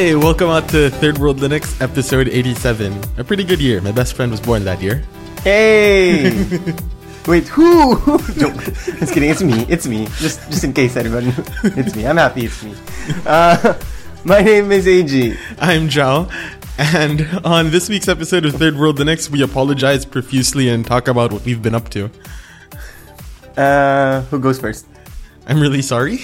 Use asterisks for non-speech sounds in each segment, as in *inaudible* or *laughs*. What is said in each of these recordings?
Hey, welcome out to Third World Linux, episode 87. A pretty good year. My best friend was born that year. Hey! *laughs* Wait, who? *laughs* Joke. Just kidding. It's me. It's me. Just, just in case anyone. It's me. I'm happy. It's me. Uh, *laughs* my name is AG. I'm Zhao, and on this week's episode of Third World Linux, we apologize profusely and talk about what we've been up to. Uh, who goes first? I'm really sorry.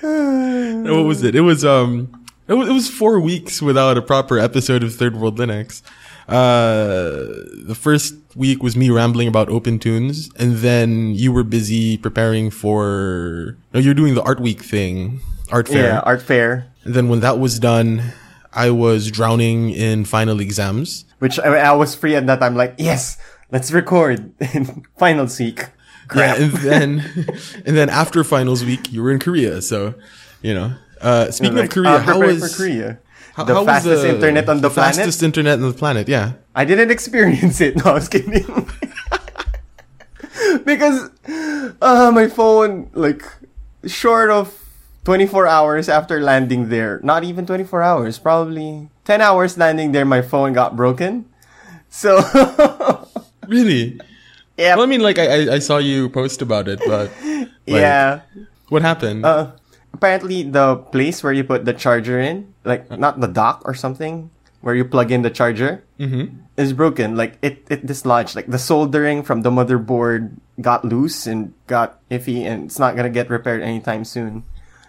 What was it? It was um, it was, it was four weeks without a proper episode of Third World Linux. Uh, the first week was me rambling about OpenToonz, and then you were busy preparing for. No, you're doing the Art Week thing, Art Fair. Yeah, art fair. And then when that was done, I was drowning in final exams. Which I, I was free at that time. Like, yes, let's record *laughs* in finals week. Crap. Yeah, and then *laughs* and then after finals week, you were in Korea. So, you know. Uh, speaking Like, of Korea, uh, how was for Korea? how- the how fastest internet on the, planet. Fastest internet on the planet. Yeah. I didn't experience it. *laughs* No, I was kidding. *laughs* because uh, my phone, like, short of 24 hours after landing there, not even 24 hours, probably 10 hours landing there, my phone got broken. So, Really. Yeah, Well, I mean, like I I, I saw you post about it, but *laughs* like, yeah. what happened? Uh, apparently, the place where you put the charger in, like, not the dock or something, where you plug in the charger, is broken. Like it, it dislodged. Like the soldering from the motherboard got loose and got iffy, and it's not gonna get repaired anytime soon.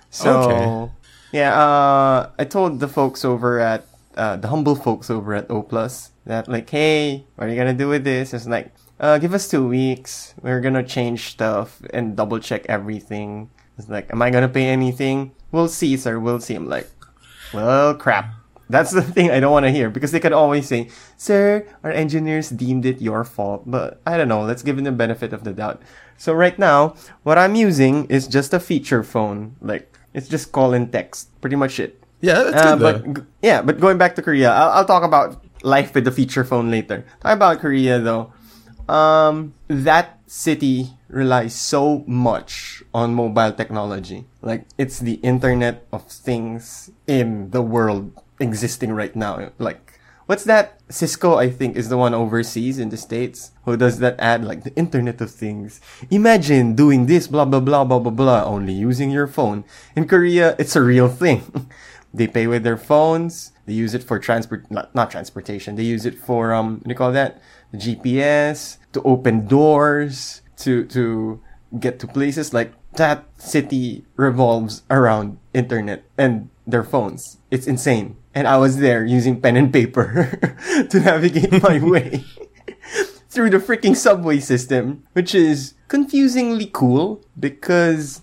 So Okay. yeah, uh, I told the folks over at uh, the humble folks over at O Plus that like, hey, what are you gonna do with this? It's like, uh, give us two weeks. We're gonna change stuff and double check everything. It's like, am I gonna pay anything? We'll see, sir. We'll see. I'm like, well, crap. That's the *laughs* thing I don't want to hear because they could always say, Sir, our engineers deemed it your fault. But I don't know. Let's give them the benefit of the doubt. So right now, what I'm using is just a feature phone. Like, it's just call and text. Pretty much it. yeah, that's Uh, good. but g- yeah, but going back to Korea, I'll, I'll talk about life with the feature phone later. Talk about Korea though. Um, that city relies so much on mobile technology. Like it's the internet of things in the world existing right now. Like what's that? Cisco, I think, is the one overseas in the states who does that ad like the internet of things. Imagine doing this, blah blah blah blah blah blah, only using your phone. In Korea, it's a real thing. *laughs* they pay with their phones. They use it for transport, not, not transportation. They use it for um, what do you call that? The GPS to open doors to to get to places like that. City revolves around internet and their phones. It's insane. And I was there using pen and paper *laughs* to navigate my *laughs* way through the freaking subway system, which is confusingly cool because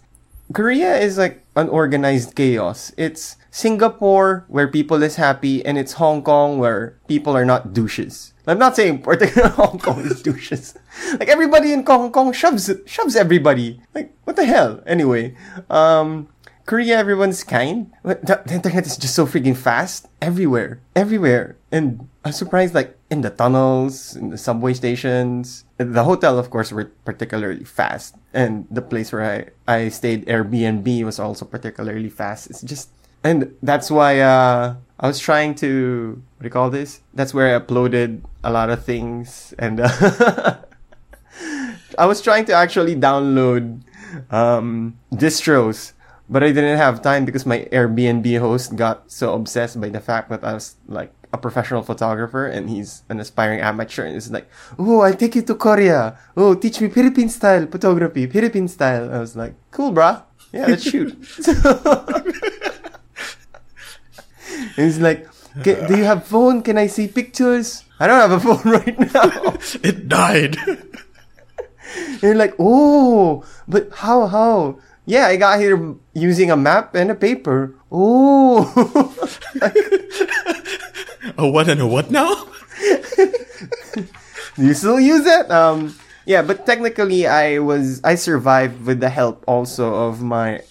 Korea is like an organized chaos. It's Singapore where people is happy and it's Hong Kong where people are not douches. I'm not saying *laughs* Hong Kong is douches. Like everybody in Hong Kong shoves shoves everybody. Like what the hell? Anyway, um Korea everyone's kind. But the, the internet is just so freaking fast everywhere. Everywhere. And I'm surprised like in the tunnels, in the subway stations. The hotel of course were particularly fast. And the place where I, I stayed, Airbnb, was also particularly fast. It's just and that's why uh, I was trying to what do you call this? That's where I uploaded a lot of things, and uh, *laughs* I was trying to actually download um, distros, but I didn't have time because my Airbnb host got so obsessed by the fact that I was like a professional photographer and he's an aspiring amateur, and he's like, oh, I'll take you to Korea. Oh, teach me Philippine style photography, Philippine style. I was like, cool, bruh. Yeah, let's shoot. And *laughs* he's like, do you have phone? Can I see pictures? I don't have a phone *laughs* right now. *laughs* it died. and you're like, oh, but how, how? Yeah, I got here using a map and a paper. Oh, a what and a what now? do *laughs* you still use it? Um, yeah, but technically I was, I survived with the help also of my,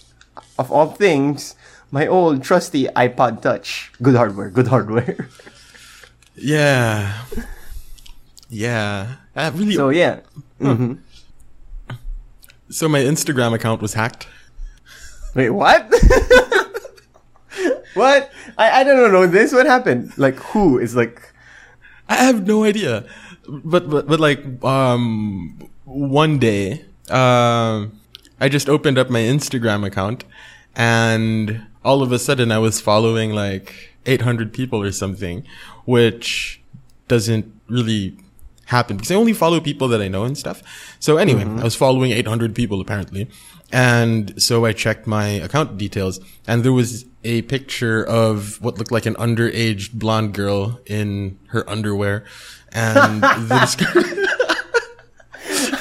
of all things, my old trusty iPod Touch. Good hardware, good hardware. *laughs* Yeah. Yeah. Uh, really. so yeah. hmm So my Instagram account was hacked. Wait, what? *laughs* what? I, I don't know this. What happened? Like, who is like, I have no idea. But, but, but like, um, one day, um, I just opened up my Instagram account and all of a sudden I was following like 800 people or something, which doesn't really happen because I only follow people that I know and stuff. So anyway, I was following 800 people apparently. And so I checked my account details and there was a picture of what looked like an underage blonde girl in her underwear. And the *laughs* description.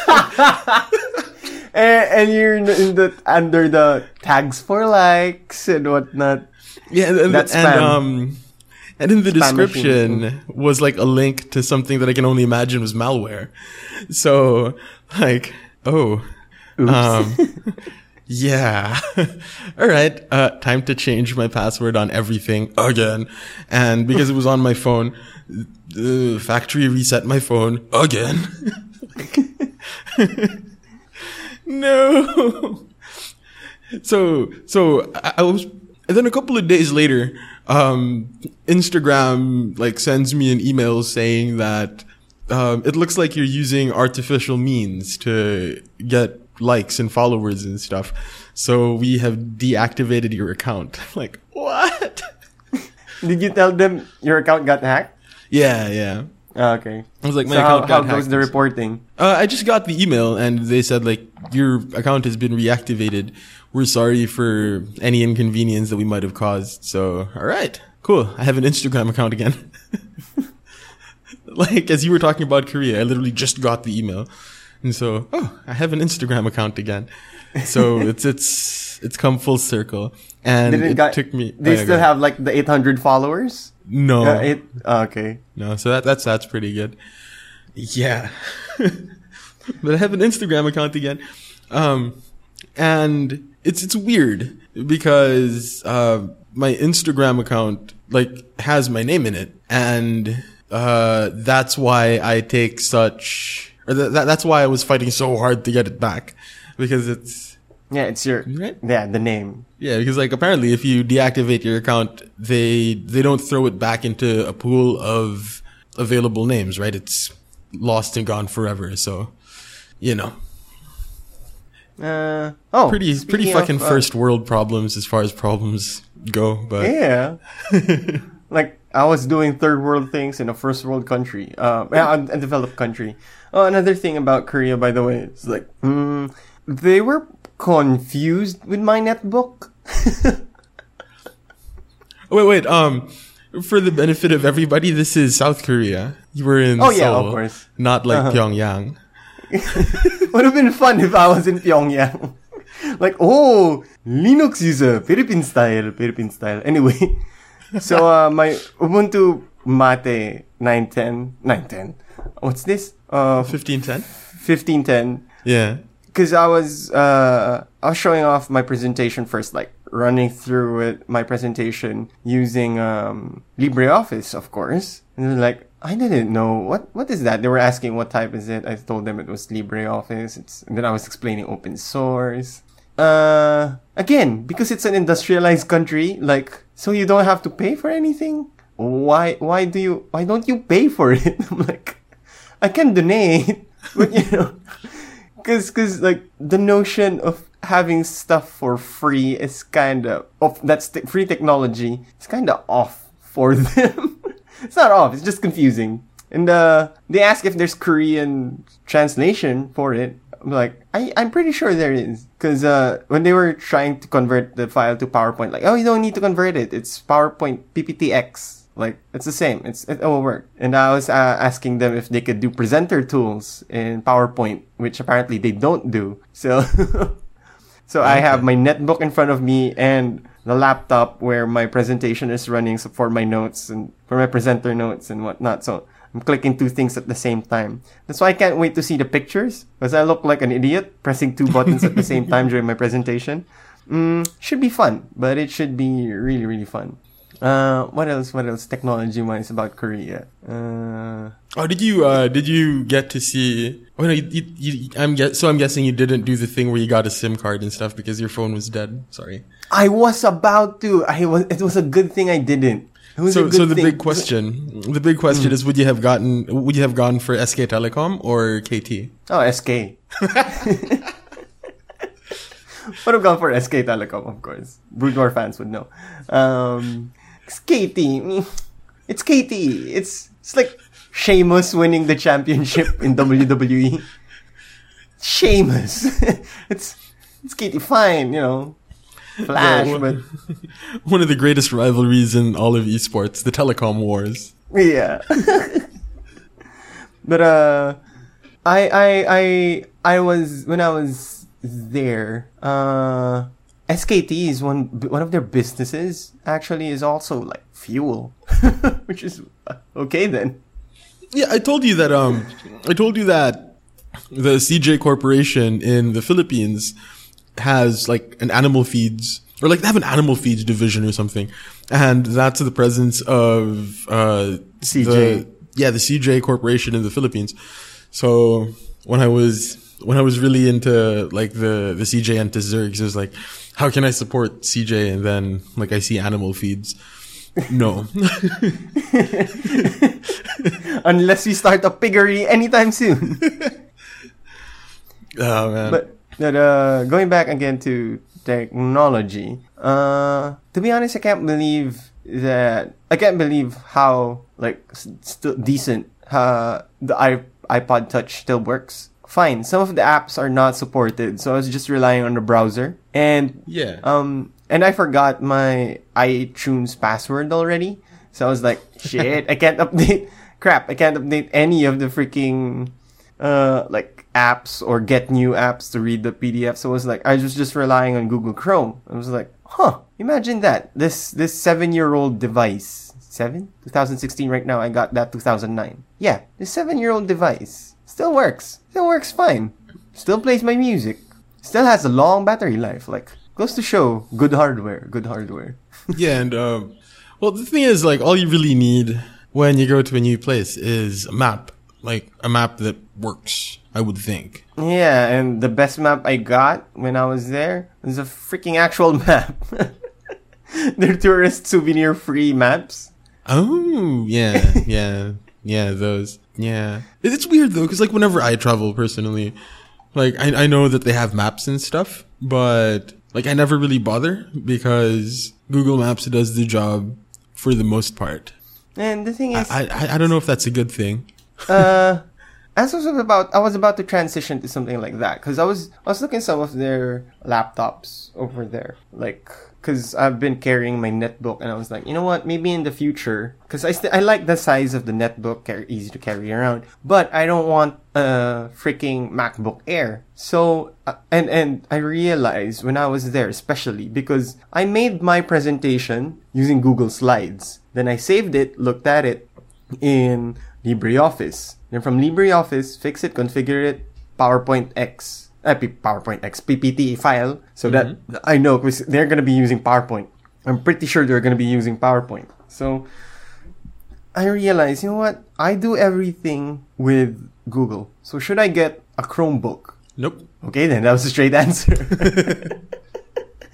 *laughs* and, and you're in, the under the tags for likes and whatnot. Yeah, and, That's and, um, and in the Spam description was like a link to something that I can only imagine was malware. So, like, oh, um, yeah, *laughs* all right, uh, time to change my password on everything again, and because it was on my phone, factory reset my phone again. *laughs* no. So, so I, I was, and then a couple of days later, um, Instagram like sends me an email saying that, um, it looks like you're using artificial means to get likes and followers and stuff. So we have deactivated your account. *laughs* like, what? *laughs* Did you tell them your account got hacked? yeah, yeah. Ah, okay. I was like, my so how, account how got goes hacked. the reporting? Uh, I just got the email and they said like your account has been reactivated. We're sorry for any inconvenience that we might have caused. So, all right, cool. I have an Instagram account again. *laughs* like as you were talking about Korea, I literally just got the email, and so oh, I have an Instagram account again. So *laughs* it's it's it's come full circle, and it, got, took me. They oh, still have like the 800 followers. no Uh, it, ah, okay. no. So that that's that's pretty good. Yeah. *laughs* but I have an Instagram account again. Um, and it's, it's weird because, uh, my Instagram account, like, has my name in it. And, uh, that's why I take such, or th- that, that's why I was fighting so hard to get it back. Because it's, Yeah, it's your Right. yeah the name. yeah, because like apparently if you deactivate your account, they, they don't throw it back into a pool of available names, right? It's lost and gone forever. So, you know, Uh oh, pretty, pretty fucking of, uh, first world problems as far as problems go, but Yeah, *laughs* I was doing third world things in a first world country, uh, yeah, a a developed country. Oh, another thing about Korea, by the way, it's like mm, they were confused with my netbook. *laughs* wait, wait, um, for the benefit of everybody, this is South Korea. You were in Oh, yeah, of course. not like Uh-huh. Pyongyang. *laughs* Would have been fun if I was in Pyongyang. *laughs* like, oh, Linux user, Philippine style, Philippine style. Anyway, *laughs* so uh, my Ubuntu Mate 910, 910. What's this? Uh, 1510? 1510. Yeah. Because I was, uh, I was showing off my presentation first, like running through it, my presentation using, um, LibreOffice, of course. And they're like, I didn't know what what is that. They were asking what type is it. I told them it was LibreOffice. It's then I was explaining open source. Uh, again, because it's an industrialized country, like so you don't have to pay for anything. Why why do you why don't you pay for it? *laughs* I'm like, I can donate, *laughs* but you know, because because like the notion of having stuff for free is kind of of that's te- free technology. It's kind of off for *laughs* them. it's not off. It's just confusing. And uh, they ask if there's Korean translation for it. Like, I, I'm pretty sure there is. Cause, uh, when they were trying to convert the file to PowerPoint, like, oh, you don't need to convert it. It's PowerPoint PPTX. Like, it's the same. It's, it will work. And I was, uh, asking them if they could do presenter tools in PowerPoint, which apparently they don't do. So, *laughs* so I have my netbook in front of me and the laptop where my presentation is running so for my notes and for my presenter notes and whatnot. So I'm clicking two things at the same time. That's why I can't wait to see the pictures because I look like an idiot pressing two buttons at the same *laughs* time during my presentation. Mm, should be fun, but it should be really, really fun. Uh, what else? What else? Technology wise about Korea. Uh, Oh, did you uh did you get to see? Oh no, you, you, you, I'm guess, so I'm guessing you didn't do the thing where you got a SIM card and stuff because your phone was dead. Sorry. I was about to. I was. It was a good thing I didn't. It was a So so the thing. big question, the big question is, would you have gotten would you have gone for SK Telecom or KT? Oh, SK. *laughs* Would have gone for SK Telecom, of course. Broodwar fans would know. Um, it's KT. mm, It's KT. It's it's like Sheamus winning the championship in *laughs* WWE. Sheamus. *laughs* it's it's KT. Fine, you know. Flash, Well, *laughs* but One of the greatest rivalries in all of esports, the Telecom Wars. yeah. *laughs* but uh, I I I I was when I was there. Uh, SKT is one one of their businesses. Actually, is also like fuel, *laughs* which is uh, okay then. Yeah, I told you that. Um, I told you that the CJ Corporation in the Philippines has like an animal feeds, or like they have an animal feeds division or something, and that's the presence of uh CJ. the- yeah, the CJ Corporation in the Philippines. So when I was when I was really into like the the CJ and Zergs, it was like, how can I support CJ? And then like I see animal feeds. No. *laughs* Unless we start a piggery anytime soon. *laughs* oh man. But but uh, going back again to technology, uh, to be honest, I can't believe that I can't believe how like still decent uh, the i- iPod Touch still works. Fine, some of the apps are not supported, so I was just relying on the browser, and yeah. um, and I forgot my iTunes password already. So I was like, shit, I can't *laughs* update. Crap, I can't update any of the freaking, uh, like apps or get new apps to read the PDF. So I was like, I was just relying on Google Chrome. I was like, huh, imagine that. This, this seven year old device, seven? 2016 right now. I got that 2009. Yeah, this seven year old device still works. Still works fine. Still plays my music. Still has a long battery life. Like, goes to show good hardware. Good hardware. *laughs* Yeah, and um, well, the thing is, like, all you really need when you go to a new place is a map, like a map that works. I would think. Yeah, and the best map I got when I was there was a freaking actual *laughs* map. They're tourist souvenir free maps. Oh, yeah, *laughs* yeah, yeah. Those, yeah. It's weird though, because like whenever I travel personally, like I I know that they have maps and stuff, but like I never really bother because Google Maps does the job for the most part. And the thing is, I I, I don't know if that's a good thing. Uh, as I was about, I was about to transition to something like that because I was, I was looking some of their laptops over there, like, because I've been carrying my netbook, and I was like, you know what, maybe in the future, because I, st- I like the size of the netbook, car- easy to carry around, but I don't want a freaking MacBook Air. So, uh, and and I realized when I was there, especially because I made my presentation using Google Slides, then I saved it, looked at it in LibreOffice. Then from LibreOffice, fix it, configure it, PowerPoint X, uh, PowerPoint X, PPT file, so that I know because they're gonna be using PowerPoint. I'm pretty sure they're gonna be using PowerPoint. So I realize, you know what? I do everything with Google. So should I get a Chromebook? Nope. Okay, then that was a straight answer. *laughs*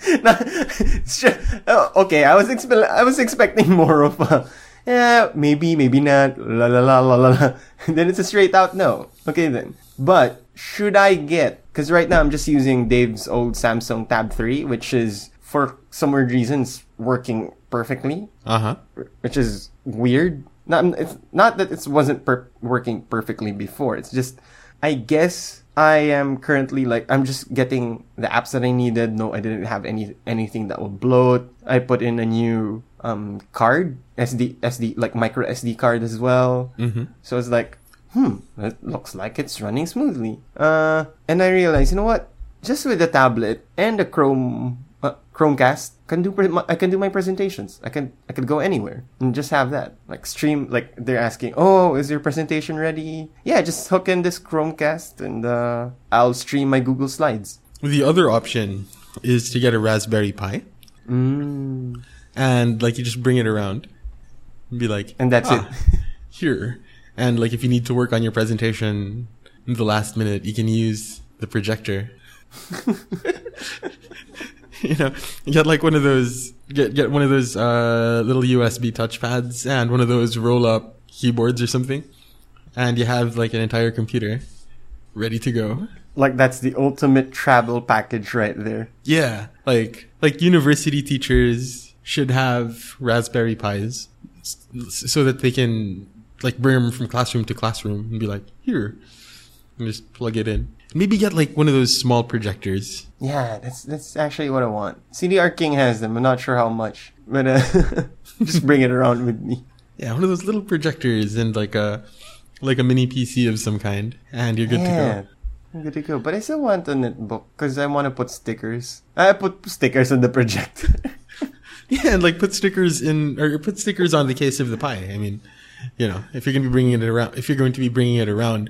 *laughs* Sure. *laughs* Oh, okay, I was expe- I was expecting more of a yeah, maybe, maybe not. La la la la la. la. *laughs* then it's a straight out no. Okay then. But should I get? Because right now I'm just using Dave's old Samsung Tab 3, which is for some weird reasons working perfectly Uh huh. which is weird. Not it's not that it wasn't per- working perfectly before. It's just I guess I am currently like I'm just getting the apps that I needed. No, I didn't have any anything that would bloat. I put in a new um card, SD SD like micro SD card as well. Mm-hmm. So it's like, hmm, it looks like it's running smoothly. Uh, and I realized, you know what? Just with the tablet and the Chrome uh, Chromecast, can do pre- I can do my presentations. I can I can go anywhere and just have that like stream. Like they're asking, oh, is your presentation ready? Yeah, just hook in this Chromecast and uh, I'll stream my Google Slides. The other option is to get a Raspberry Pi. Mm. And like you just bring it around and be like, And that's "Ah, *laughs* here. And like if you need to work on your presentation in the last minute, you can use the projector. *laughs* you know, get like one of those get get one of those uh, little USB touchpads and one of those roll up keyboards or something, and you have like an entire computer ready to go. Like that's the ultimate travel package right there. Yeah, like like university teachers should have Raspberry Pis so that they can like bring them from classroom to classroom and be like, here, and just plug it in. Maybe get like one of those small projectors. Yeah, that's that's actually what I want. CDR King has them. I'm not sure how much, but uh, *laughs* just bring it around with me. Yeah, one of those little projectors and like a like a mini PC of some kind, and you're good yeah, to go. I'm good to go. But I still want a netbook because I want to put stickers. I put stickers on the projector. *laughs* *laughs* Yeah, and like put stickers in or put stickers on the case of the Pi. I mean, you know, if you're going to be bringing it around, if you're going to be bringing it around,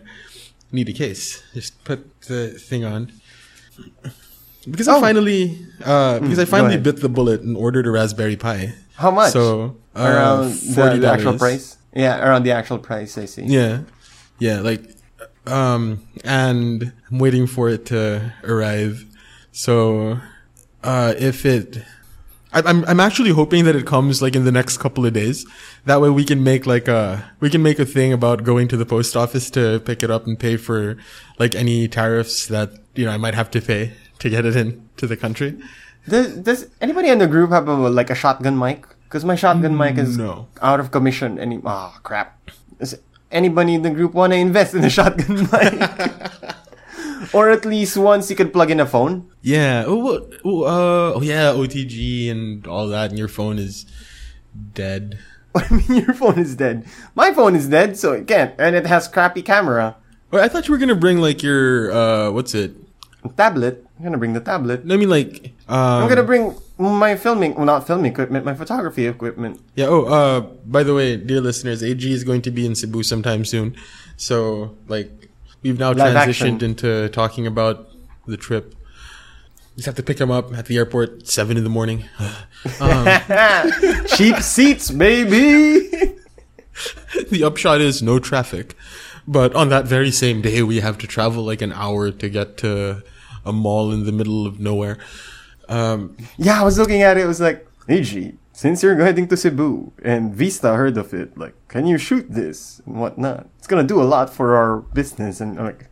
need a case. Just put the thing on. Because I Oh. finally, uh, because I finally bit the bullet and ordered a Raspberry Pi. How much? So uh, around the, the actual $40. price? Yeah, around the actual price. I see. Yeah, yeah, like, um, and I'm waiting for it to arrive. So, uh, if it, I, I'm I'm actually hoping that it comes like in the next couple of days. That way we can make like a we can make a thing about going to the post office to pick it up and pay for like any tariffs that you know I might have to pay to get it in to the country. Does, does anybody in the group have a, like a shotgun mic? Because my shotgun mic is No. out of commission. Any ah crap. Does anybody in the group want to invest in a shotgun mic? *laughs* or at least once you can plug in a phone. Yeah. Oh, what- oh, uh, oh yeah, OTG and all that, and your phone is dead. *laughs* What? I mean, your phone is dead. My phone is dead, so it can't, and it has crappy camera. Wait, I thought you were gonna bring like your uh, what's it? Tablet. I'm gonna bring the tablet. I mean, like, um, I'm gonna bring my filming, well, not filming equipment, my photography equipment. yeah. Oh, uh, by the way, dear listeners, AG is going to be in Cebu sometime soon, so like, we've now Live transitioned action. into talking about the trip. Just have to pick him up at the airport seven in the morning. *laughs* um, *laughs* Cheap seats, baby. *laughs* the upshot is no traffic, but on that very same day, we have to travel like an hour to get to a mall in the middle of nowhere. Um, Yeah, I was looking at it. It was like, hey, G, since you're heading to Cebu and Vista heard of it, like, can you shoot this and whatnot? It's gonna do a lot for our business. And I'm like,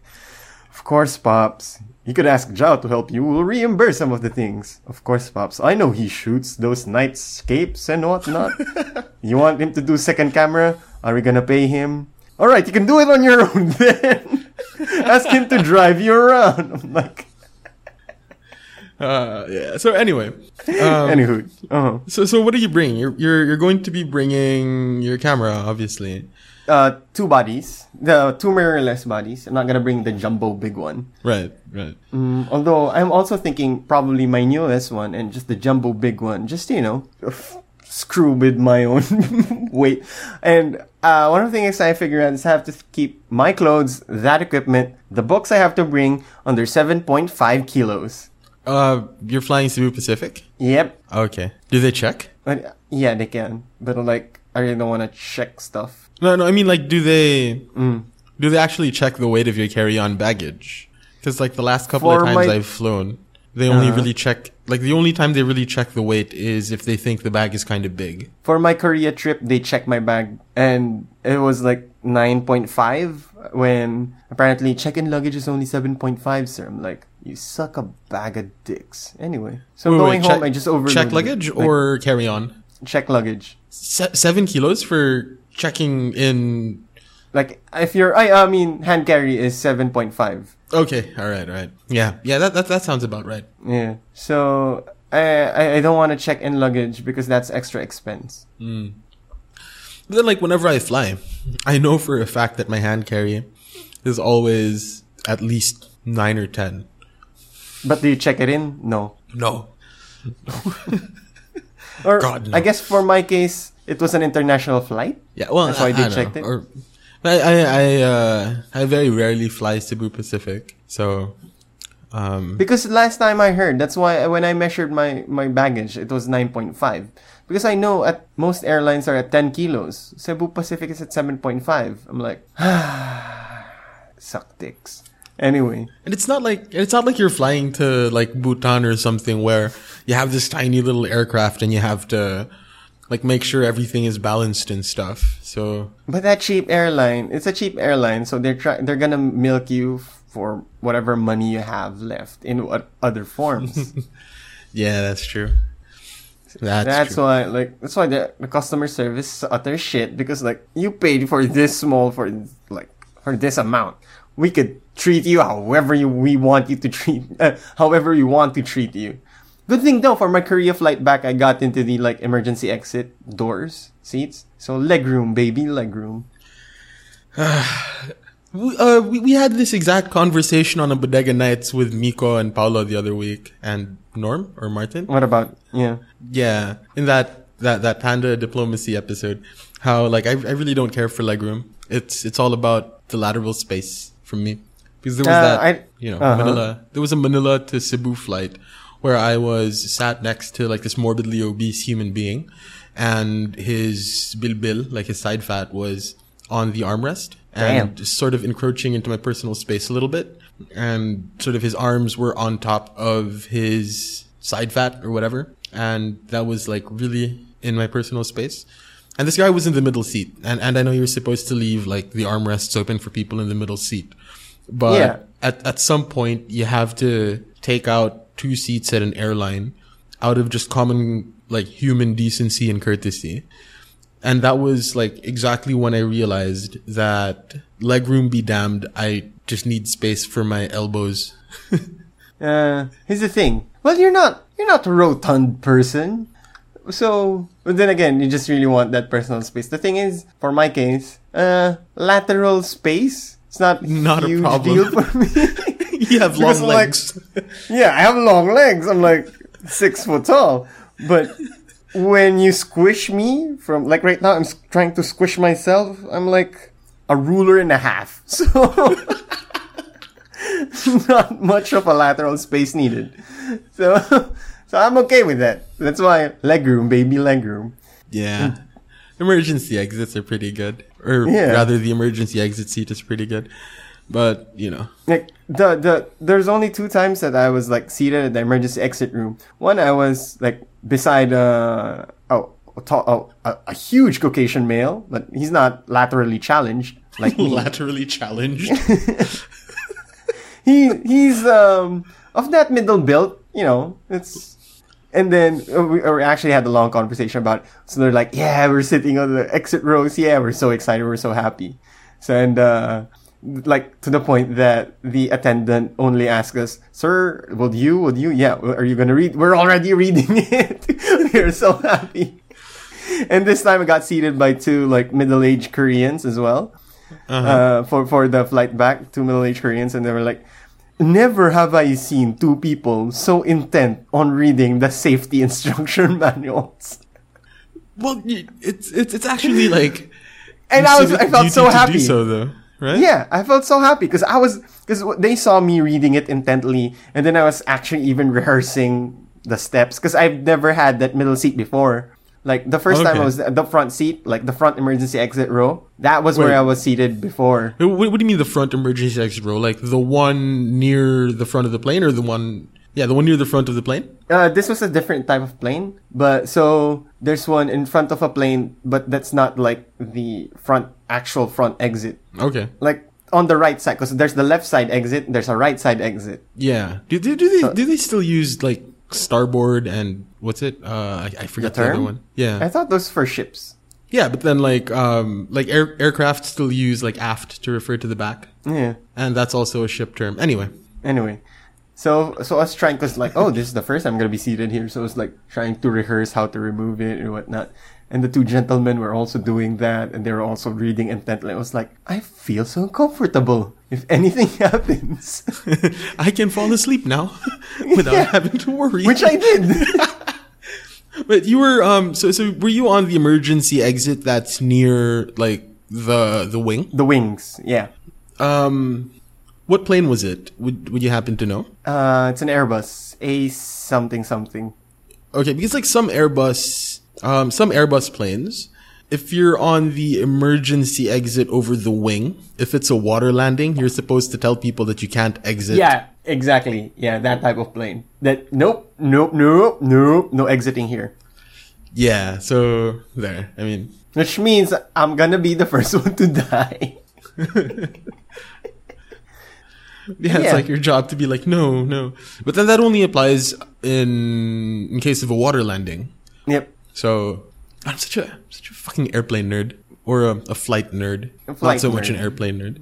of course, pops. You could ask Zhao to help you. We'll reimburse some of the things. Of course, pops. I know he shoots those nightscapes and whatnot. *laughs* you want him to do second camera? Are we gonna pay him? All right, you can do it on your *laughs* own then. ask him to drive you around. I'm like, *laughs* uh, yeah. So anyway, um, anywho, uh-huh. So, so what are you bringing? You're, you're, you're going to be bringing your camera, obviously. uh, two bodies, the two mirrorless bodies. I'm not gonna bring the jumbo big one. Right, right. Mm, although I'm also thinking probably my newest one and just the jumbo big one, just you know, f- screw with my own *laughs* weight. And uh, one of the things I figure out is I have to keep my clothes, that equipment, the books I have to bring under 7.5 kilos. Uh, you're flying Cebu Pacific? Yep. Okay. Do they check? But, yeah, they can. But like, I really don't want to check stuff. No, no, I mean, like, do they, Mm. do they actually check the weight of your carry-on baggage? Because, like, the last couple For of times my- I've flown, they only Uh-huh. really check, like, the only time they really check the weight is if they think the bag is kind of big. for my Korea trip, they checked my bag and it was like 9.5 when apparently check-in luggage is only 7.5, sir. I'm like, you suck a bag of dicks. Anyway, so Wait, wait, going check- home, I just overloaded. Check luggage like, or carry-on? check luggage? Se- seven kilos for checking in. Like if you're, I, I mean, hand carry is 7.5. Okay, all right, all right. Yeah, yeah, that, that, that sounds about right. Yeah. So I, I, don't want to check in luggage because that's extra expense. Hmm. But then, like, whenever I fly, I know for a fact that my hand carry is always at least nine or ten. But do you check it in? No. No. *laughs* Or God, no. I guess for my case, it was an international flight. Yeah, well, That's why I, they I checked it? Or, I, I, I, uh, I very rarely fly Cebu Pacific, so, um, Because last time I heard, that's why when I measured my, my baggage, it was 9.5. Because I know at most airlines are at 10 kilos. Cebu Pacific is at 7.5. I'm like, *sighs* suck dicks. Anyway, And it's not like it's not like you're flying to like Bhutan or something where you have this tiny little aircraft and you have to like make sure everything is balanced and stuff. So but that cheap airline, it's a cheap airline, so they're try- they're gonna milk you for whatever money you have left in what other forms. *laughs* yeah, that's true. That's, That's true. why, like, that's why the, the customer service is utter shit because, like, you paid for this small for, like, for this amount. We could treat you however you, we want you to treat, *laughs* uh, however we want to treat you. Good thing though, for my Korea flight back, I got into the, like, emergency exit doors, seats. So, legroom, baby, legroom. *sighs* We, uh, we, we had this exact conversation on a Bodega Nights with Miko and Paolo the other week, and Norm or Martin. What about, yeah. Yeah, in that that that panda diplomacy episode, how like I I really don't care for legroom. It's it's all about the lateral space for me because there was Uh, that I- you know uh-huh. Manila. There was a Manila to Cebu flight where I was sat next to like this morbidly obese human being, and his bilbil like his side fat was on the armrest and Damn. sort of encroaching into my personal space a little bit and sort of his arms were on top of his side fat or whatever and that was like really in my personal space and this guy was in the middle seat and, and i know you're supposed to leave like the armrests open for people in the middle seat but Yeah. at, at some point you have to take out two seats at an airline out of just common like human decency and courtesy and that was like exactly when I realized that legroom be damned. I just need space for my elbows. *laughs* Uh, here's the thing. Well, you're not you're not a rotund person, so. But then again, you just really want that personal space. The thing is, for my case, uh, lateral space. It's not Not a huge problem. deal for me. *laughs* you have *laughs* long Because, like, legs. yeah, I have long legs. I'm like six foot tall, but when you squish me from like right now, I'm trying to squish myself. I'm like a ruler and a half. *laughs* So. not much of a lateral space needed. So, so I'm okay with that. That's why legroom, baby legroom. yeah. Emergency exits are pretty good. Or Yeah. rather the emergency exit seat is pretty good. But, you know. Like the the there's only two times that I was like seated at the emergency exit room. One I was like beside uh oh. A, oh, a, a huge Caucasian male, but he's not laterally challenged like. *laughs* Laterally challenged. *laughs* *laughs* he he's um of that middle build, you know. It's and then uh, we, we actually had a long conversation about. It. So they're like, "Yeah, we're sitting on the exit rows. Yeah, we're so excited. We're so happy." So and uh, like to the point that the attendant only asked us, "Sir, would you? Would you? Yeah, are you gonna read? We're already *laughs* reading it. *laughs* we're so happy." And this time I got seated by two like middle-aged Koreans as well uh, for for the flight back, two middle-aged Koreans, and they were like, "Never have I seen two people so intent on reading the safety *laughs* instruction manuals." well, it's, it's, it's actually like. *laughs* And I was, I felt so happy. So though, right? Yeah, I felt so happy because I was because they saw me reading it intently, and then I was actually even rehearsing the steps because I've never had that middle seat before. Like the first time I was at the front seat, like the front emergency exit row. That was Wait. where I was seated before. What, what do you mean the front emergency exit row? Like the one near the front of the plane or the one, yeah, the one near the front of the plane? Uh, this was a different type of plane, but so there's one in front of a plane, but that's not like the front actual front exit. Okay. Like on the right side, because there's the left side exit, there's a right side exit. Yeah. Do, do, do they, do they still use like starboard and what's it? Uh, I, I forget The the, other one. Yeah. I thought those for ships. yeah. But then like, um, like air, aircraft still use like aft to refer to the back. Yeah. And that's also a ship term. Anyway. Anyway, so so I was trying because like, oh, this is the first I'm gonna be seated here, so it's like trying to rehearse how to remove it and whatnot. And the two gentlemen were also doing that, and they were also reading intently. I was like, I feel so comfortable. If anything *laughs* happens, *laughs* I can fall asleep now *laughs* without Yeah. having to worry. which I did. But you were um so so were you on the emergency exit that's near like the the wing? the wings, yeah. Um what plane was it? Would would you happen to know? Uh, it's an Airbus A something something. Okay, because like some Airbus Um, some Airbus planes. If you're on the emergency exit over the wing, if it's a water landing, you're supposed to tell people that you can't exit. Yeah, exactly. Yeah, that type of plane. That nope, nope, nope, nope, no exiting here. Yeah. So there. I mean, Which means I'm gonna be the first *laughs* one to die. *laughs* yeah, it's Yeah. like your job to be like, no, no. But then that only applies in in case of a water landing. Yep. So I'm such a such a fucking airplane nerd or a, a flight nerd, A not flight so much an airplane nerd.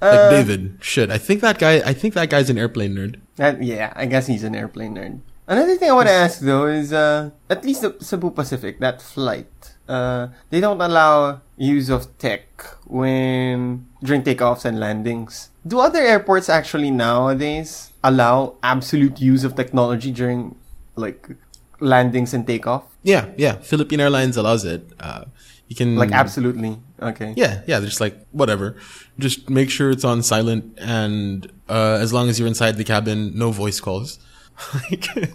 Like Uh, David, shit. I think that guy. I think that guy's an airplane nerd. That, yeah, I guess he's an airplane nerd. Another thing I want to ask though is, uh, at least the Cebu Pacific, that flight, uh, they don't allow use of tech when during takeoffs and landings. Do other airports actually nowadays allow absolute use of technology during like landings and takeoff? Yeah, yeah. Philippine Airlines allows it. Uh, you can Like absolutely. Okay. Yeah, yeah. They're just like whatever. Just make sure it's on silent, and uh, as long as you're inside the cabin, no voice calls. like, *laughs*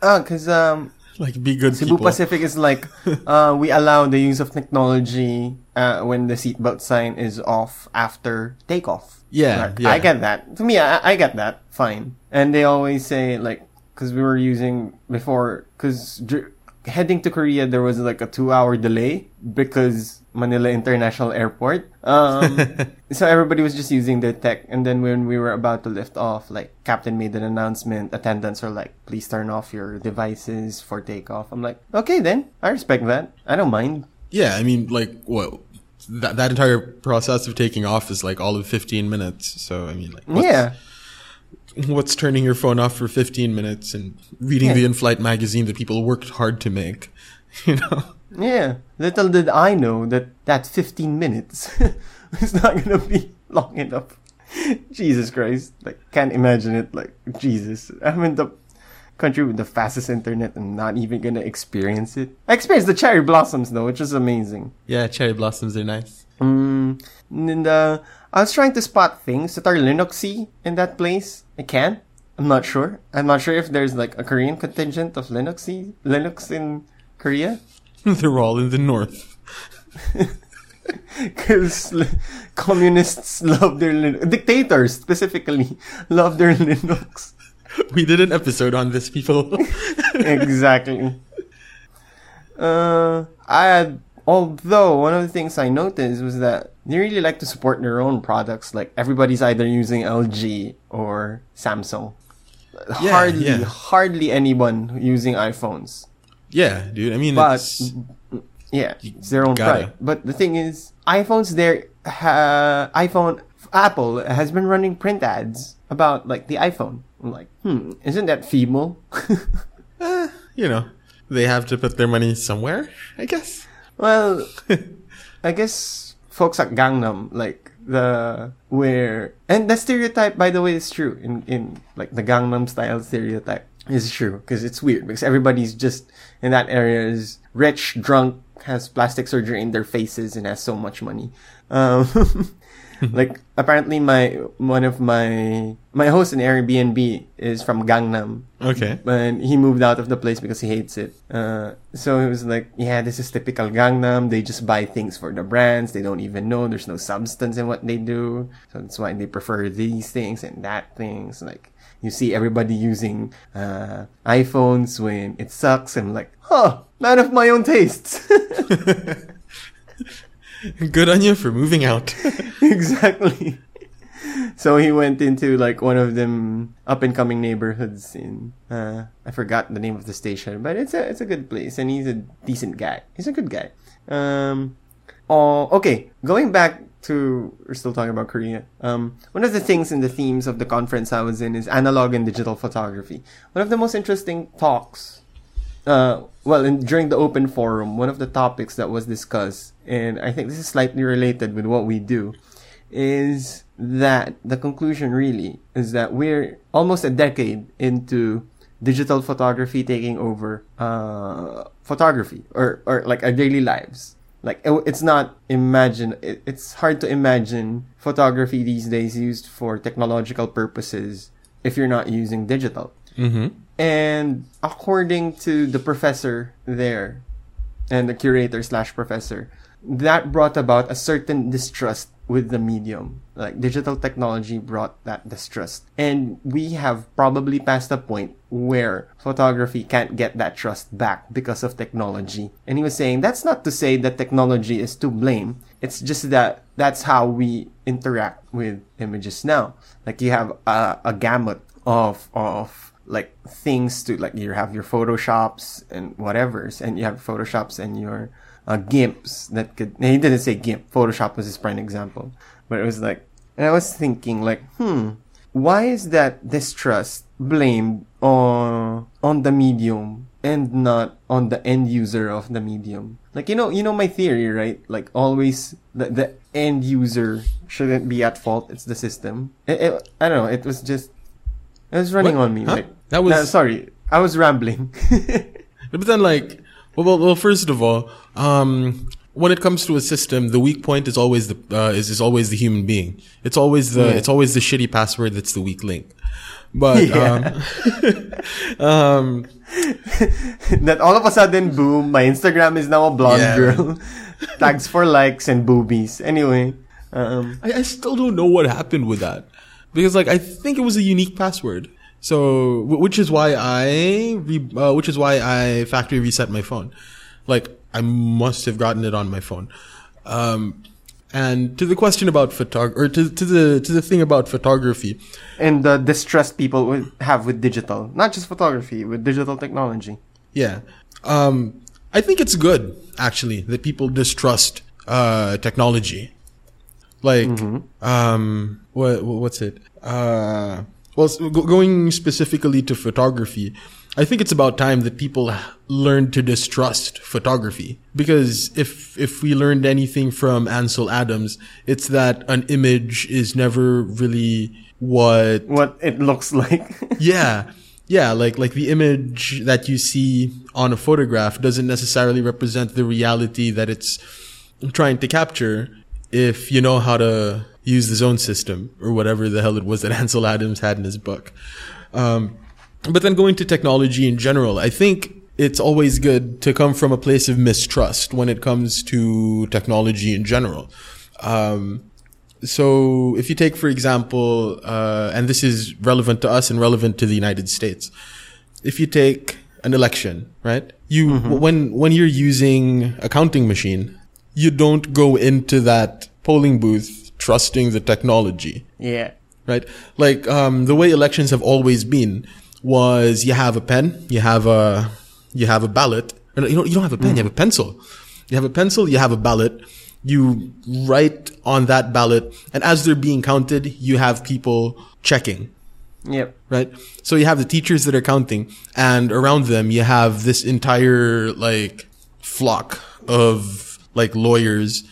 Uh, cause, um, like be good Cebu people. Pacific is like, *laughs* uh, we allow the use of technology uh, when the seatbelt sign is off after takeoff. Yeah, Like, yeah. I get that. To me, I, I get that. Fine. And they always say like, because we were using before, because dr- heading to Korea there was like a two-hour delay because Manila International Airport. Um, *laughs* so everybody was just using their tech, and then when we were about to lift off, like captain made an announcement. Attendants are like, "Please turn off your devices for takeoff." I'm like, "Okay, then I respect that. I don't mind." Yeah, I mean, like what that that entire process of taking off is like all of 15 minutes. So I mean, like what's, yeah. What's turning your phone off for 15 minutes and reading Yeah. the in-flight magazine that people worked hard to make? *laughs* You know. Yeah, little did I know that that 15 minutes *laughs* is not gonna be long enough. Jesus Christ. Like, can't imagine it. Like, Jesus. I'm in the country with the fastest internet and not even gonna experience it. I experienced the cherry blossoms though, which is amazing. Yeah, cherry blossoms are nice. Mm, and uh, I was trying to spot things that are Linuxy in that place. I can't. I'm not sure. I'm not sure if there's like a Korean contingent of Linuxy, Linux in Korea. *laughs* They're all in the north. *laughs* Because communists *laughs* love their Linux. Dictators, specifically, love their Linux. We did an episode on this, people. exactly. Uh, I had, although one of the things I noticed was that they really like to support their own products. Like everybody's either using LG or Samsung. Yeah, hardly, yeah. hardly anyone using iPhones. yeah, dude. I mean, But it's, yeah, it's their own pride. But the thing is, iPhones ha, iPhone Apple has been running print ads about like the iPhone. I'm like, hmm, isn't that feeble? *laughs* eh, you know, they have to put their money somewhere, I guess. Well, *laughs* I guess folks at Gangnam like the where and the stereotype by the way is true in in like the Gangnam style stereotype is true because it's weird because everybody's just in that area is rich, drunk, has plastic surgery in their faces and has so much money. Um, *laughs* *laughs* like apparently my one of my my host in Airbnb is from Gangnam Okay. and he moved out of the place because he hates it. Uh, so it was like, yeah, this is typical Gangnam. They just buy things for the brands. They don't even know there's no substance in what they do. So that's why they prefer these things and that things. Like you see everybody using uh, iPhones when it sucks. I'm like, huh, man of my own tastes. *laughs* *laughs* *laughs* Good on you for moving out. *laughs* exactly. So he went into like one of them up and coming neighborhoods in uh I forgot the name of the station, but it's a it's a good place and he's a decent guy. He's a good guy. Um oh okay, going back to we're still talking about Korea. Um one of the things in the themes of the conference I was in is analog and digital photography. One of the most interesting talks uh, well, in, during the open forum, one of the topics that was discussed, and I think this is slightly related with what we do, is that the conclusion really is that we're almost a decade into digital photography taking over uh, photography or, or like our daily lives. Like it- it's not imagine. It, it's hard to imagine photography these days used for technological purposes if you're not using digital. Mm-hmm. And according to the professor there, and the curator slash professor, that brought about a certain distrust with the medium. Like digital technology brought that distrust. And we have probably passed a point where photography can't get that trust back because of technology. And he was saying that's not to say that technology is to blame. It's just that that's how we interact with images now. Like you have a, a gamut of, of like things to like you have your photoshops and whatever's and you have photoshops and your uh, gimps that could he didn't say gimp photoshop was his prime example but it was like and i was thinking like hmm why is that distrust blamed on on the medium and not on the end user of the medium? Like you know you know my theory right? Like always the, the end user shouldn't be at fault it's the system. It, it, i don't know it was just it was running What? on me Huh? like That was- no, sorry i was rambling *laughs* But then, like, well, well, well first of all, um, when it comes to a system, the weak point is always the uh, is is always the human being. It's always the Yeah. it's always the shitty password that's the weak link. But *laughs* Yeah. um, *laughs* um, that all of a sudden, boom, my Instagram is now a blonde Yeah. girl. Tags for likes and boobies. Anyway, um, I, I still don't know what happened with that because like I think it was a unique password. So which is why I re- uh, which is why I factory reset my phone. Like I must have gotten it on my phone. Um, and to the question about photog or to to the to the thing about photography, and the distrust people would have with digital, not just photography, with digital technology. yeah. Um, I think it's good actually that people distrust uh, technology. Like, um, what what's it? Uh, well, go- going specifically to photography, I think it's about time that people learn to distrust photography because if if we learned anything from Ansel Adams, it's that an image is never really what What it looks like. *laughs* yeah yeah like like the image that you see on a photograph doesn't necessarily represent the reality that it's trying to capture if you know how to use the zone system or whatever the hell it was that *laughs* Ansel Adams had in his book um, but then going to technology in general i think it's always good to come from a place of mistrust when it comes to technology in general um, so if you take, for example, uh, and this is relevant to us and relevant to the United States, if you take an election, right? You when when you're using a counting machine, you don't go into that polling booth trusting the technology yeah. right? Like um, the way elections have always been was you have a pen, you have a you have a ballot. You don't you don't have a pen, you have a pencil. You have a pencil, you have a ballot. You write on that ballot, and as they're being counted, you have people checking Yep. right? So you have the teachers that are counting, and around them you have this entire like flock of like lawyers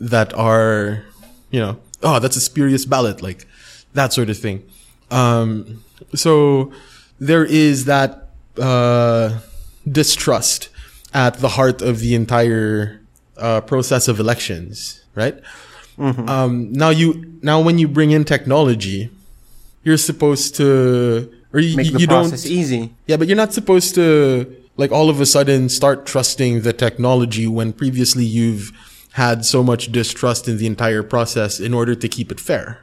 that are, you know, oh, that's a spurious ballot, like that sort of thing. Um, so there is that uh, distrust at the heart of the entire uh, process of elections, right? Um, now you now when you bring in technology, you're supposed to or you, Make the you don't process easy. yeah but you're not supposed to like all of a sudden start trusting the technology when previously you've had so much distrust in the entire process in order to keep it fair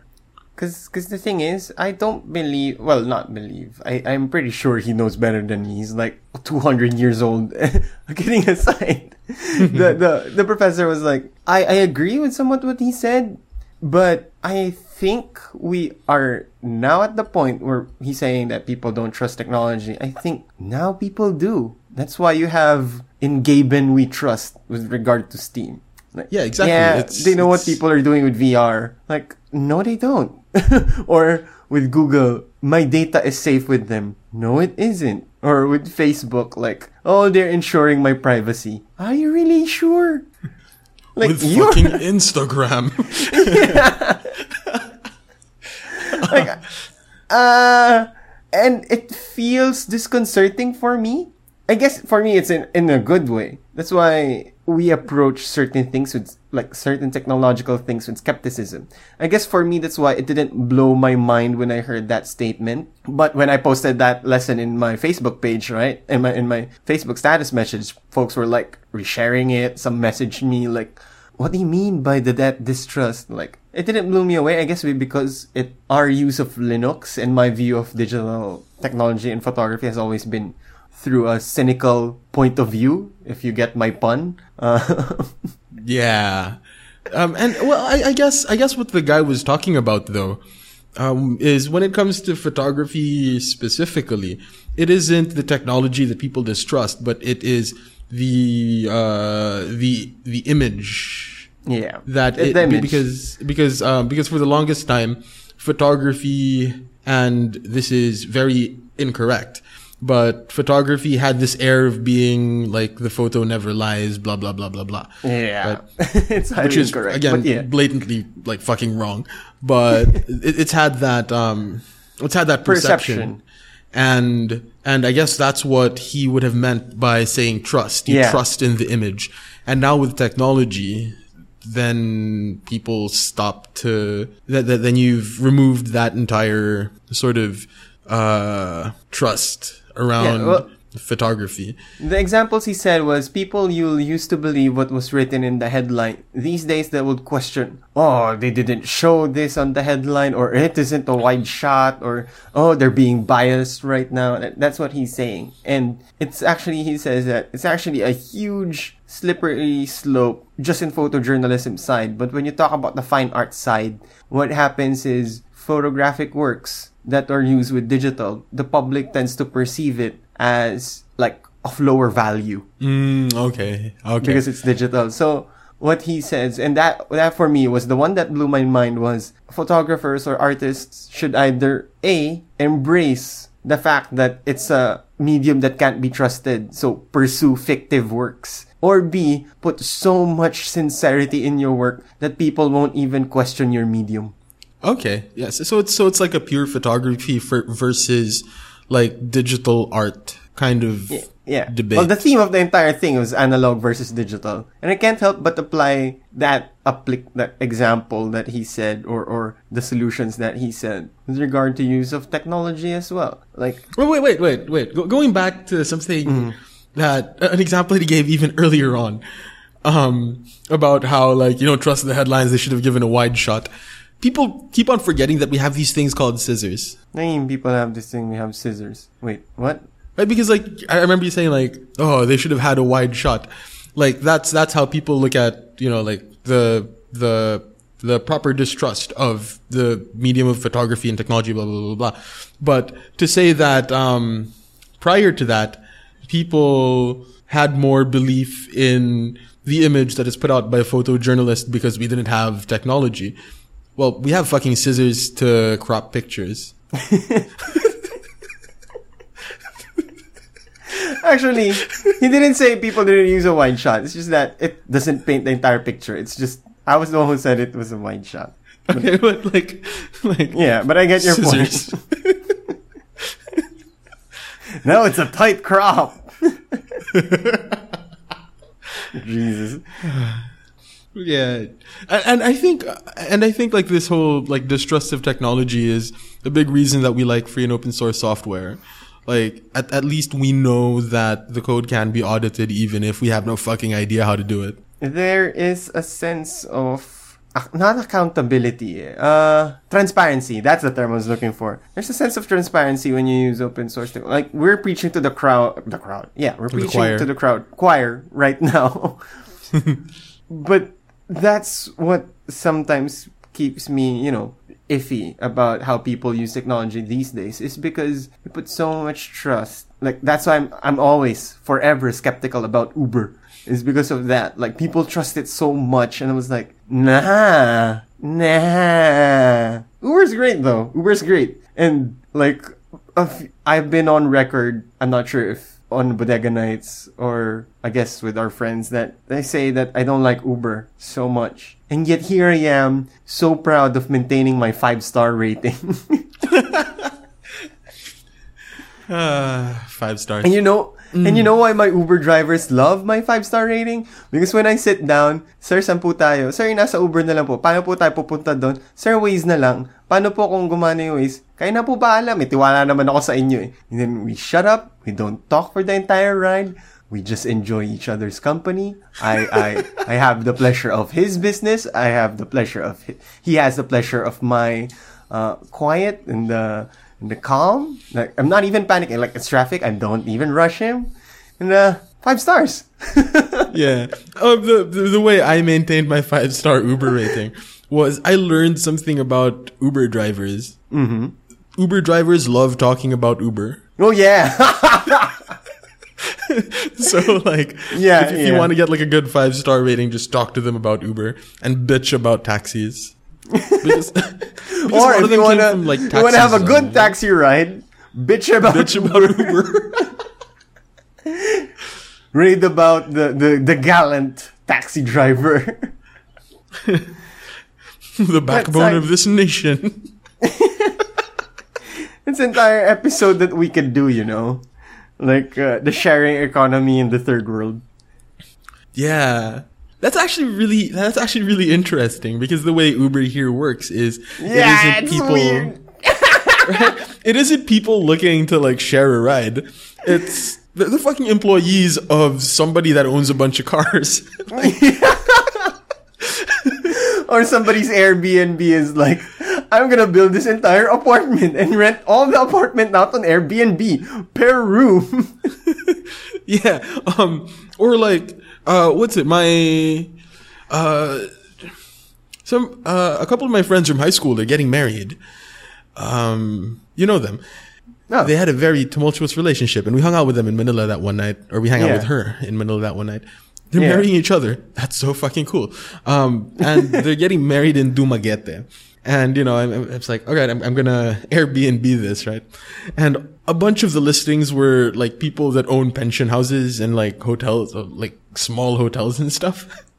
Cause, cause the thing is, I don't believe, well, not believe, I, I'm pretty sure he knows better than me. He's like 200 years old. *laughs* Kidding aside, *laughs* the, the, the professor was like, I, I agree with somewhat what he said, but I think we are now at the point where he's saying that people don't trust technology. I think now people do. That's why you have in Gaben we trust with regard to Steam. Like, Yeah, exactly. Yeah, It's- they know what people are doing with VR. Like, no, they don't. *laughs* or with Google, my data is safe with them. No, it isn't. Or with Facebook, like, oh, they're ensuring my privacy. Are you really sure? *laughs* Like, with you're fucking *laughs* instagram like, uh, and it feels disconcerting for me. I guess for me, it's in, in a good way. That's why we approach certain things with like certain technological things with skepticism. I guess for me that's why it didn't blow my mind when I heard that statement. But when I posted that lesson in my Facebook page, right? In my in my Facebook status message, folks were like resharing it, some messaged me like what do you mean by the that distrust? Like it didn't blow me away, I guess because it our use of Linux and my view of digital technology and photography has always been through a cynical point of view, if you get my pun. Uh, *laughs* yeah. Um, and well, I, I, guess I guess what the guy was talking about though um, is when it comes to photography specifically, it isn't the technology that people distrust, but it is the uh, the the image. Yeah, that it, image. because because um, because for the longest time, photography and this is very incorrect but photography had this air of being like the photo never lies, blah blah blah blah blah. Yeah, *laughs* it's which is incorrect, again yeah. blatantly like fucking wrong. But *laughs* it, it's had that um, it's had that perception. perception. and and I guess that's what he would have meant by saying trust. You yeah. trust in the image, and now with technology, then people stop to that, that then you've removed that entire sort of uh trust around yeah, well, photography. The examples he said was people you used to believe what was written in the headline. These days they would question, oh, they didn't show this on the headline, or it isn't a wide shot, or oh, they're being biased right now. That's what he's saying. And it's actually, he says that it's actually a huge slippery slope just in photojournalism side. But when you talk about the fine art side, what happens is photographic works that are used with digital, the public tends to perceive it as like of lower value. Mm, okay. Okay. Because it's digital. So what he says, and that that for me was the one that blew my mind was photographers or artists should either A embrace the fact that it's a medium that can't be trusted, so pursue fictive works. Or B, put so much sincerity in your work that people won't even question your medium. Okay. Yes. So it's so it's like a pure photography for, versus like digital art kind of yeah, yeah. debate. Well, the theme of the entire thing was analog versus digital, and I can't help but apply that applic that example that he said, or or the solutions that he said with regard to use of technology as well. Like, wait, wait, wait, wait, wait. Go, going back to something mm. that an example that he gave even *laughs* earlier on, um, about how like you don't trust the headlines; they should have given a wide shot people keep on forgetting that we have these things called scissors. I mean, people have this thing. We have scissors. Wait, what? Right, because like I remember you saying like, oh, they should have had a wide shot. Like that's that's how people look at you know like the the the proper distrust of the medium of photography and technology, blah blah blah blah. But to say that um, prior to that, people had more belief in the image that is put out by a photojournalist because we didn't have technology well, we have fucking scissors to crop pictures. *laughs* Actually, he didn't say people didn't use a wide shot. It's just that it doesn't paint the entire picture. It's just I was the one who said it was a wide shot. *laughs* Okay, but like, like yeah, but I get your scissors. point. *laughs* no, it's a tight crop. Jesus. *sighs* Yeah, and, I think, and I think like this whole like distrust of technology is a big reason that we like free and open source software. Like at at least we know that the code can be audited even if we have no fucking idea how to do it. There is a sense of not accountability, uh, transparency. That's the term I was looking for. There's a sense of transparency when you use open source. Te- like we're preaching to the crowd, the crowd. Yeah, we're preaching to the crowd, choir right now. *laughs* but that's what sometimes keeps me, you know, iffy about how people use technology these days is because we put so much trust. Like that's why I'm I'm always forever skeptical about Uber. Is because of that. Like people trust it so much and I was like, nah, nah. Uber's great though. Uber's great. And like I've been on record, I'm not sure if on bodega nights or I guess with our friends that they say that I don't like Uber so much. And yet here I am so proud of maintaining my five star rating. uh, *laughs* five stars. And you know, And you know why my Uber drivers love my 5-star rating? Because when I sit down, Sir, saan po tayo? Sir, nasa Uber na lang po. Paano po tayo pupunta doon? Sir, Waze na lang. Paano po kung gumana yung Waze? Kaya na po ba alam? Eh, tiwala naman ako sa inyo eh. And then we shut up. We don't talk for the entire ride. We just enjoy each other's company. I, I, I have the pleasure of his business. I have the pleasure of, hi- he has the pleasure of my, uh, quiet and the, and the calm. Like, I'm not even panicking. Like, it's traffic. I don't even rush him. And, uh, five stars. *laughs* yeah. Oh, the, the the way I maintained my five star Uber rating was I learned something about Uber drivers. Mm-hmm. Uber drivers love talking about Uber. oh, yeah. *laughs* So like, Yeah, if, if you want to get like a good five star rating, just talk to them about Uber and bitch about taxis. *laughs* Because, because *laughs* or if you wanna, from, like, you wanna have a good um, taxi ride, bitch about, bitch about Uber. read about the, the, the gallant taxi driver. the backbone like- of this nation. It's entire episode that we could do, you know? Like, uh, the sharing economy in the third world. Yeah. That's actually really that's actually really interesting because the way Uber here works is Yeah, it's isn't people weird. *laughs* it isn't people looking to like share a ride. It's the, the fucking employees of somebody that owns a bunch of cars. *laughs* *laughs* Or somebody's Airbnb is like, I'm gonna build this entire apartment and rent all the apartment out on Airbnb per room. *laughs* yeah. Um or like uh what's it? My uh some uh a couple of my friends from high school they're getting married. Um you know them. No. they had a very tumultuous relationship and we hung out with them in Manila that one night or we hung out with her in Manila that one night. They're Yeah. marrying each other. That's so fucking cool. Um, and they're getting married in Dumaguete. And, you know, I'm, like, okay, I'm, I'm gonna Airbnb this, right? And a bunch of the listings were like people that own pension houses and like hotels, uh, like small hotels and stuff. *laughs*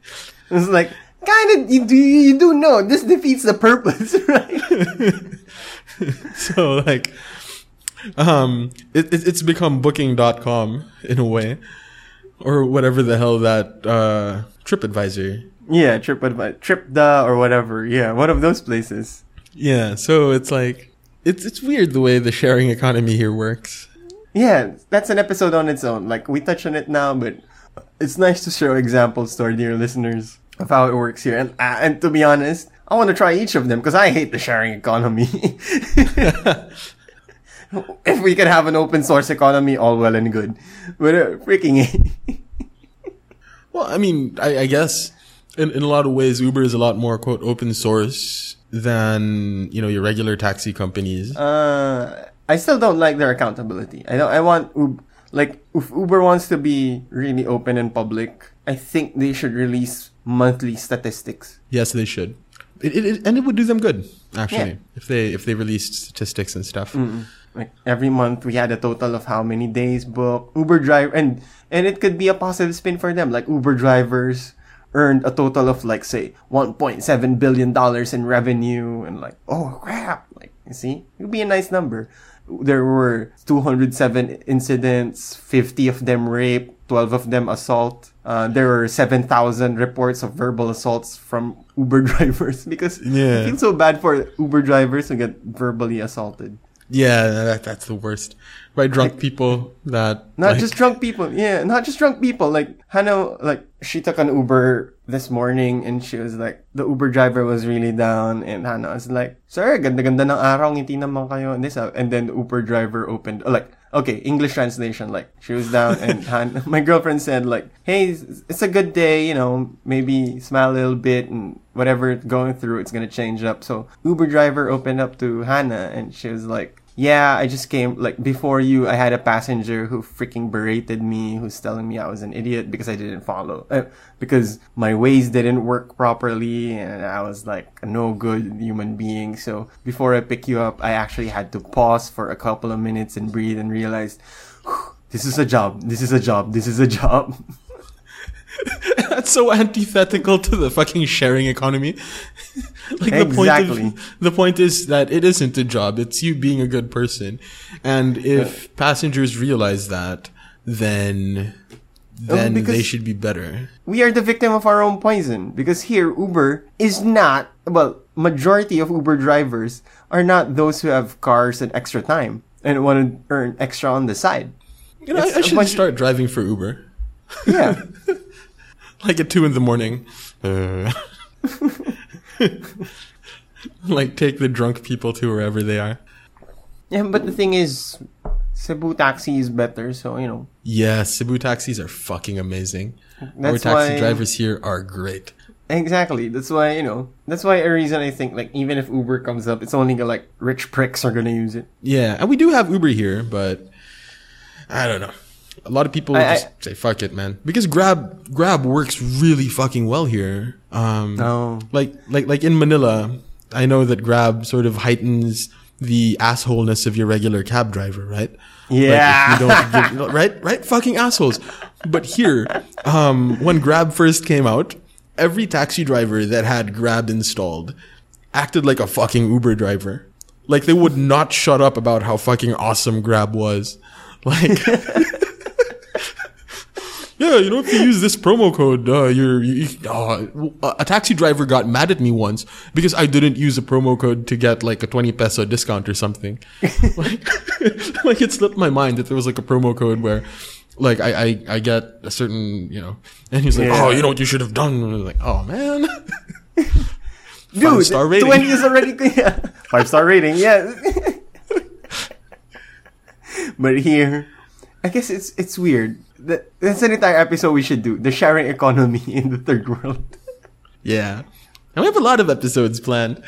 It's like, kind of, you do, you do know this defeats the purpose, *laughs* right? *laughs* so like, um, it, it, it's become booking.com in a way. Or whatever the hell that, uh, TripAdvisor yeah, TripAdvisor, TripDa or whatever. Yeah, one of those places. Yeah, so it's like it's it's weird the way the sharing economy here works. Yeah, that's an episode on its own. Like, we touch on it now, but it's nice to show examples to our dear listeners of how it works here. And, uh, and to be honest, I want to try each of them because I hate the sharing economy. *laughs* if we could have an open source economy, all well and good. But uh, freaking *laughs* Well, I mean, I, I guess in, in a lot of ways, Uber is a lot more quote open source than you know your regular taxi companies. uh, I still don't like their accountability. I don't. I want Ub- like if Uber wants to be really open and public. I think they should release monthly statistics. yes, they should. It, it, it- and it would do them good actually Yeah. if they if they released statistics and stuff. Like every month we had a total of how many days booked. Uber driver and and it could be a positive spin for them. Like Uber drivers earned a total of like say 1.7 billion dollars in revenue and like oh crap. Like you see? It would be a nice number. There were 207 incidents 50 of them rape 12 of them assault. Uh, there were 7000 reports of verbal assaults from *laughs* uber drivers because Yeah. i feel so bad for uber drivers who get verbally assaulted. Yeah, that, that's the worst. By drunk people that Not like- just drunk people. Yeah, not just drunk people. Like Hannah, like she took an Uber this morning and she was like, the Uber driver was really down and Hannah was like, Sir, ganda-ganda ng araw, ngiti naman kayo. And this, and then the Uber driver opened, like, okay, English translation, like, she was down and *laughs* my girlfriend said like, hey, it's a good day, you know, maybe smile a little bit and whatever it's going through, it's gonna change up. So Uber driver opened up to Hannah and she was like, yeah, I just came like before you. I had a passenger who freaking berated me, who's telling me I was an idiot because I didn't follow, uh, because my Waze didn't work properly, and I was like a no good human being. So before I pick you up, I actually had to pause for a couple of minutes and breathe and realize, this is a job. This is a job. This is a job. *laughs* That's *laughs* so antithetical to the fucking sharing economy. *laughs* like the point Exactly. of, the point is that it isn't a job, it's you being a good person. And if passengers realize that, then then because- they should be better. we are the victim of our own poison because here Uber is not well majority of Uber drivers are not those who have cars and extra time and want to earn extra on the side. You know, I, It's I should bunch- start driving for Uber, Yeah. *laughs* *laughs* like at two in the morning. Uh, *laughs* like take the drunk people to wherever they are. yeah, but the thing is Cebu taxi is better, so you know. Yeah, Cebu taxis are fucking amazing. Our taxi why drivers here are great. Exactly. That's why, you know, that's why a reason I think like even if Uber comes up, it's only like rich pricks are gonna use it. Yeah, and we do have Uber here, but I don't know. A lot of people I- I- just say fuck it, man, because Grab Grab works really fucking well here. Um, No. like like like in Manila, I know that Grab sort of heightens the assholeness of your regular cab driver, right? Yeah. Like if you don't give, *laughs* right, right, fucking assholes. But here, um, when Grab first came out, every taxi driver that had Grab installed acted like a fucking Uber driver. Like they would not shut up about how fucking awesome Grab was. Like, *laughs* yeah, you know, if you use this promo code, uh, you're, you, uh, a taxi driver got mad at me once because I didn't use a promo code to get like a 20 peso discount or something. *laughs* like, *laughs* like it slipped my mind that there was like a promo code where like I, I, I get a certain, you know, and he's like, Yeah. oh, you know what you should have done? And I was like, oh man. *laughs* Dude, Five-star rating. 20 is already yeah. Five star rating, yeah. but here, I guess it's it's weird. That, that's an entire episode we should do. The sharing economy *laughs* in the third world. Yeah. And we have a lot of episodes planned.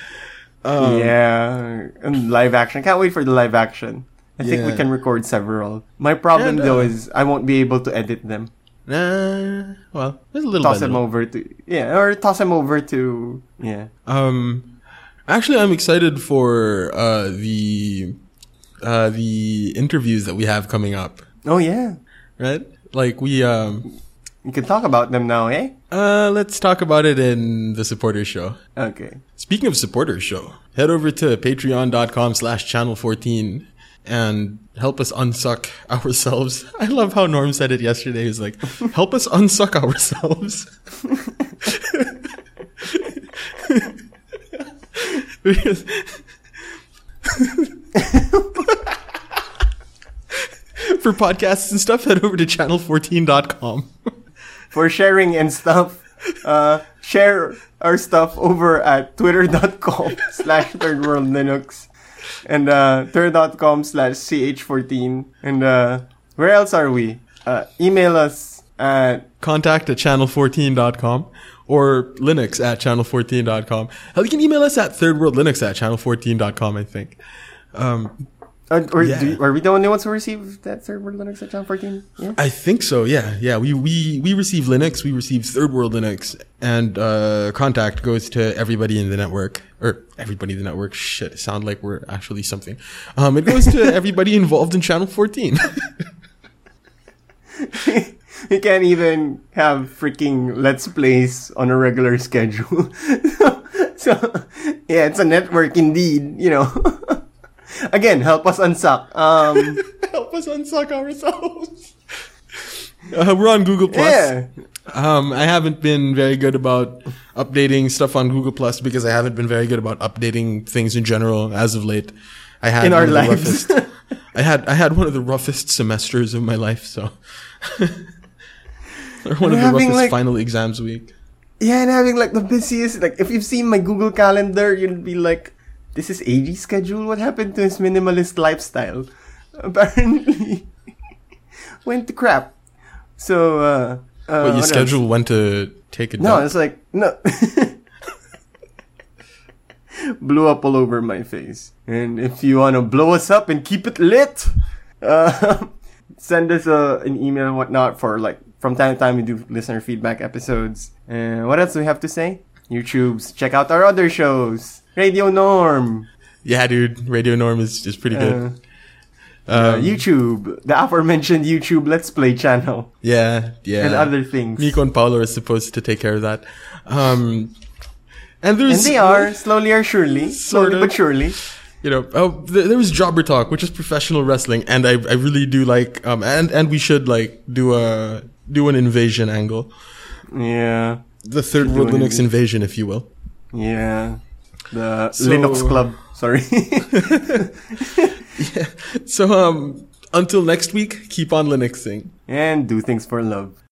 Um, yeah. And live action. Can't wait for the live action. I think we can record several. My problem though uh, is I won't be able to edit them. Nah, well, there's a little Toss them little. over to yeah, or toss them over to yeah. Um, actually, I'm excited for uh, the uh, the interviews that we have coming up. Oh yeah. Right? Like we um You can talk about them now, eh? uh let's talk about it in the supporters show. Okay. Speaking of supporters show, head over to patreon.com slash channel 14 and help us unsuck *laughs* ourselves. I love how Norm said it yesterday. He's like, help us unsuck ourselves. Because- *laughs* *laughs* For podcasts and stuff, head over to channel14.com. *laughs* For sharing and stuff, uh, share our stuff over at twitter.com *laughs* slash third world linux and uh, twitter.com slash ch14 and uh, where else are we? Uh, email us at contact at channel14.com or linux at channel14.com. Hell, you can email us at thirdworldlinux at channel14.com, I think. Um, uh, or Yeah. do, are we the only ones who receive that third world linux at channel 14? Yeah. I think so, yeah. Yeah, we, we, we receive Linux, we receive Third World Linux, and uh, contact goes to everybody in the network. Or everybody in the network. Shit, sound like we're actually something. Um, it goes to *laughs* everybody involved in Channel 14. *laughs* we can't even have freaking let's plays on a regular schedule. *laughs* so, yeah, it's a network indeed, you know. Again, help us unsuck. Um, *laughs* Help us unsuck ourselves. Uh, we're on Google Plus. yeah. Um, I haven't been very good about updating stuff on Google Plus because I haven't been very good about updating things in general as of late. I had In one our of the lives. roughest- *laughs* I had I had one of the roughest semesters of my life, so *laughs* or one of the roughest like- final exams week. Yeah, and having like the busiest, like if you've seen my Google Calendar, you'll be like, this is AG's schedule? What happened to his minimalist lifestyle? Apparently, *laughs* went to crap. So, uh, uh But your what else? schedule went to take a No, dump. it's like no. *laughs* Blew up all over my face. And if you wanna blow us up and keep it lit, uh, *laughs* send us a, an email and whatnot for like from time to time we do listener feedback episodes. And what else do we have to say? YouTube's check out our other shows. Radio Norm. Yeah, dude. Radio Norm is, is pretty good. Uh, um, YouTube, the aforementioned YouTube Let's Play channel. Yeah, yeah. And other things. Miko and Paolo are supposed to take care of that. Um, and there's. And they are, slowly or surely. Slowly of, but surely. You know, oh, there was Jobber Talk, which is professional wrestling, and I, I really do like, um, and, and we should, like, do a, do an invasion angle. Yeah. The third world Linux invasion, if you will. Yeah the so, Linux Club. Sorry. *laughs* yeah. So um, until next week, keep on Linuxing and do things for love.